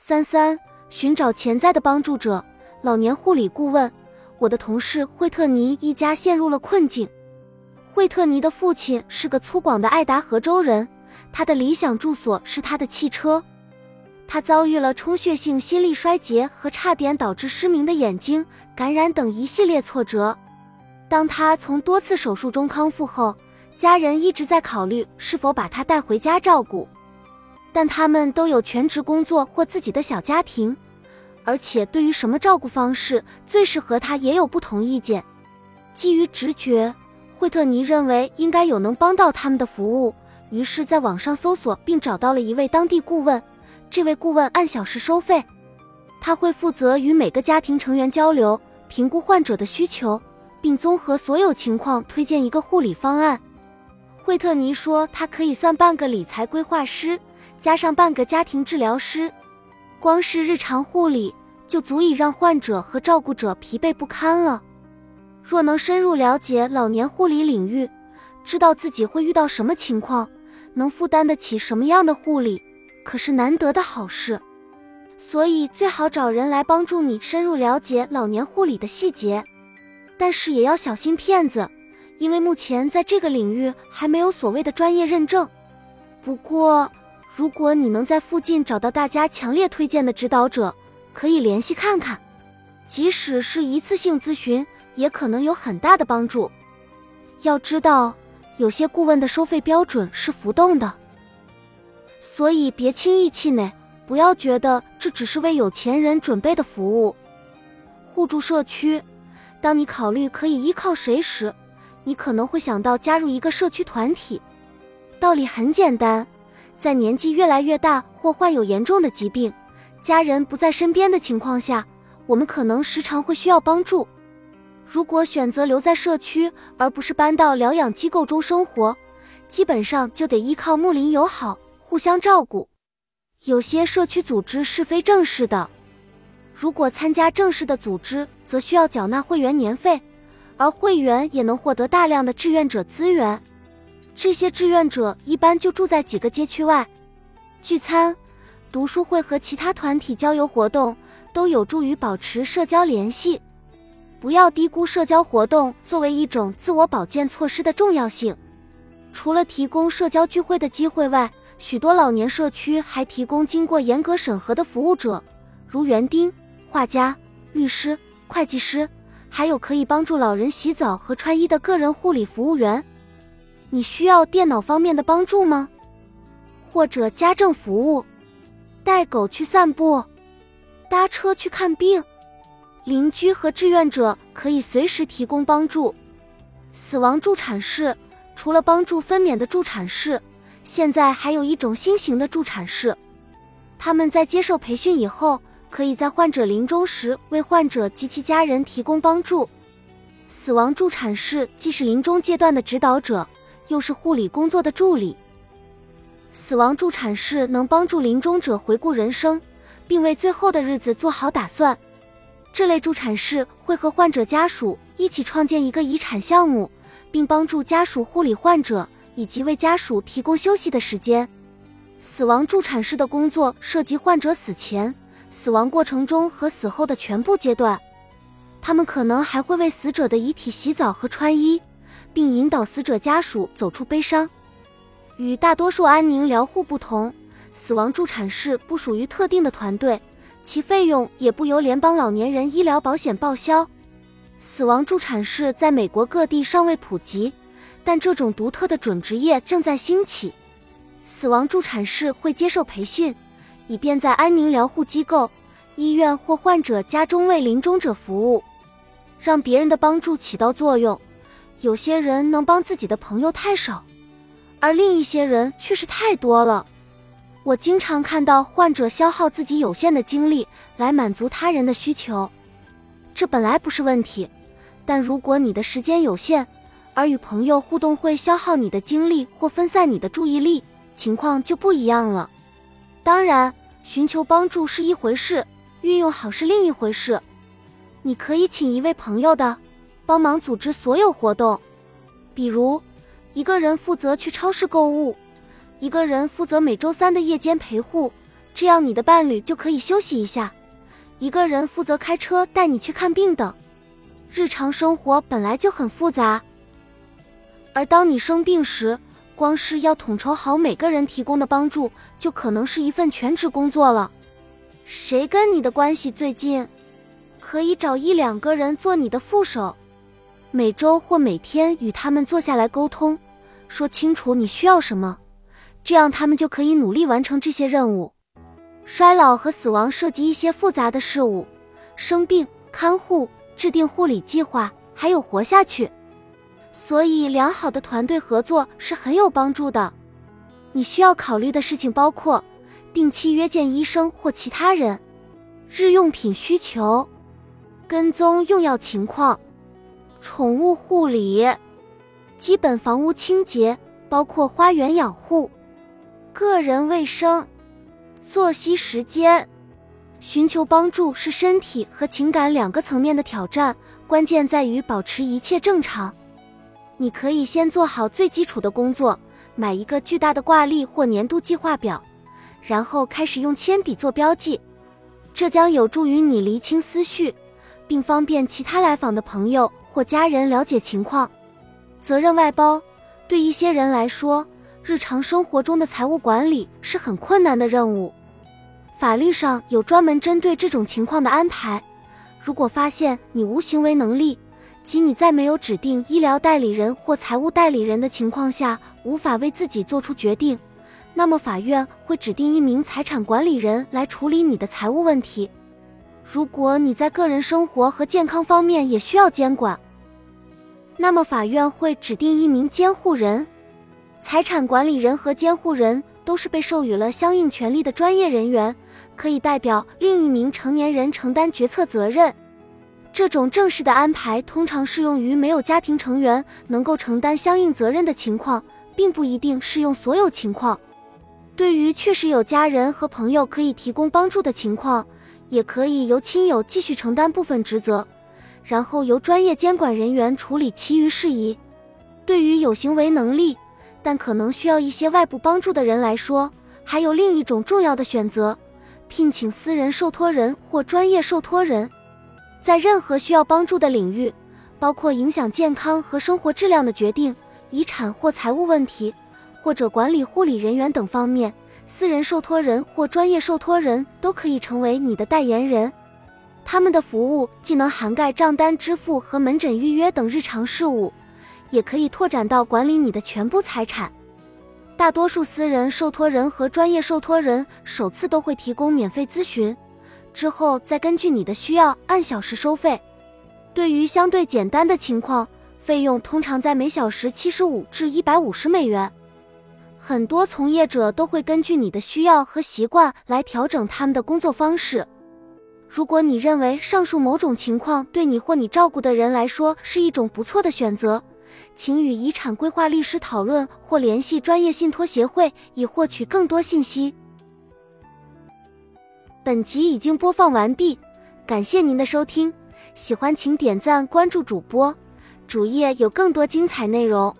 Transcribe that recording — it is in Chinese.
三三，寻找潜在的帮助者，老年护理顾问。我的同事惠特尼一家陷入了困境。惠特尼的父亲是个粗犷的爱达荷州人，他的理想住所是他的汽车。他遭遇了充血性心力衰竭和差点导致失明的眼睛感染等一系列挫折。当他从多次手术中康复后，家人一直在考虑是否把他带回家照顾，但他们都有全职工作或自己的小家庭。而且对于什么照顾方式最适合他也有不同意见。基于直觉，惠特尼认为应该有能帮到他们的服务，于是在网上搜索并找到了一位当地顾问。这位顾问按小时收费，他会负责与每个家庭成员交流，评估患者的需求，并综合所有情况推荐一个护理方案。惠特尼说，他可以算半个理财规划师，加上半个家庭治疗师。光是日常护理就足以让患者和照顾者疲惫不堪了。若能深入了解老年护理领域，知道自己会遇到什么情况，能负担得起什么样的护理，可是难得的好事。所以最好找人来帮助你深入了解老年护理的细节。但是也要小心骗子，因为目前在这个领域还没有所谓的专业认证。不过，如果你能在附近找到大家强烈推荐的指导者，可以联系看看。即使是一次性咨询，也可能有很大的帮助。要知道，有些顾问的收费标准是浮动的，所以别轻易气馁，不要觉得这只是为有钱人准备的服务。互助社区，当你考虑可以依靠谁时，你可能会想到加入一个社区团体。道理很简单。在年纪越来越大或患有严重的疾病、家人不在身边的情况下，我们可能时常会需要帮助。如果选择留在社区，而不是搬到疗养机构中生活，基本上就得依靠睦邻友好，互相照顾。有些社区组织是非正式的，如果参加正式的组织，则需要缴纳会员年费，而会员也能获得大量的志愿者资源。这些志愿者一般就住在几个街区外，聚餐、读书会和其他团体郊游活动都有助于保持社交联系。不要低估社交活动作为一种自我保健措施的重要性。除了提供社交聚会的机会外，许多老年社区还提供经过严格审核的服务者，如园丁、画家、律师、会计师，还有可以帮助老人洗澡和穿衣的个人护理服务员。你需要电脑方面的帮助吗？或者家政服务，带狗去散步，搭车去看病，邻居和志愿者可以随时提供帮助。死亡助产室除了帮助分娩的助产士，现在还有一种新型的助产士，他们在接受培训以后，可以在患者临终时为患者及其家人提供帮助。死亡助产士既是临终阶段的指导者。又是护理工作的助理。死亡助产士能帮助临终者回顾人生，并为最后的日子做好打算。这类助产士会和患者家属一起创建一个遗产项目，并帮助家属护理患者以及为家属提供休息的时间。死亡助产士的工作涉及患者死前、死亡过程中和死后的全部阶段。他们可能还会为死者的遗体洗澡和穿衣。并引导死者家属走出悲伤。与大多数安宁疗护不同，死亡助产士不属于特定的团队，其费用也不由联邦老年人医疗保险报销。死亡助产士在美国各地尚未普及，但这种独特的准职业正在兴起。死亡助产士会接受培训，以便在安宁疗护机构、医院或患者家中为临终者服务，让别人的帮助起到作用。有些人能帮自己的朋友太少，而另一些人却是太多了。我经常看到患者消耗自己有限的精力来满足他人的需求，这本来不是问题。但如果你的时间有限，而与朋友互动会消耗你的精力或分散你的注意力，情况就不一样了。当然，寻求帮助是一回事，运用好是另一回事。你可以请一位朋友的。帮忙组织所有活动，比如一个人负责去超市购物，一个人负责每周三的夜间陪护，这样你的伴侣就可以休息一下，一个人负责开车带你去看病等。日常生活本来就很复杂，而当你生病时，光是要统筹好每个人提供的帮助，就可能是一份全职工作了。谁跟你的关系最近，可以找一两个人做你的副手，每周或每天与他们坐下来沟通，说清楚你需要什么，这样他们就可以努力完成这些任务。衰老和死亡涉及一些复杂的事物，生病、看护、制定护理计划，还有活下去。所以，良好的团队合作是很有帮助的。你需要考虑的事情包括：定期约见医生或其他人，日用品需求，跟踪用药情况，宠物护理，基本房屋清洁，包括花园养护，个人卫生。作息时间，寻求帮助是身体和情感两个层面的挑战，关键在于保持一切正常。你可以先做好最基础的工作，买一个巨大的挂历或年度计划表，然后开始用铅笔做标记，这将有助于你厘清思绪，并方便其他来访的朋友或家人了解情况。责任外包，对一些人来说，日常生活中的财务管理是很困难的任务。法律上有专门针对这种情况的安排。如果发现你无行为能力，即你在没有指定医疗代理人或财务代理人的情况下无法为自己做出决定，那么法院会指定一名财产管理人来处理你的财务问题。如果你在个人生活和健康方面也需要监管，那么法院会指定一名监护人。财产管理人和监护人都是被授予了相应权利的专业人员。可以代表另一名成年人承担决策责任。这种正式的安排通常适用于没有家庭成员能够承担相应责任的情况，并不一定适用所有情况。对于确实有家人和朋友可以提供帮助的情况，也可以由亲友继续承担部分职责，然后由专业监管人员处理其余事宜。对于有行为能力但可能需要一些外部帮助的人来说，还有另一种重要的选择。聘请私人受托人或专业受托人，在任何需要帮助的领域，包括影响健康和生活质量的决定、遗产或财务问题，或者管理护理人员等方面，私人受托人或专业受托人都可以成为你的代言人。他们的服务既能涵盖账单支付和门诊预约等日常事务，也可以拓展到管理你的全部财产。大多数私人受托人和专业受托人首次都会提供免费咨询，之后再根据你的需要按小时收费。对于相对简单的情况，费用通常在每小时七十五至一百五十美元。很多从业者都会根据你的需要和习惯来调整他们的工作方式。如果你认为上述某种情况对你或你照顾的人来说是一种不错的选择，请与遗产规划律师讨论，或联系专业信托协会以获取更多信息。本集已经播放完毕，感谢您的收听，喜欢请点赞关注主播，主页有更多精彩内容。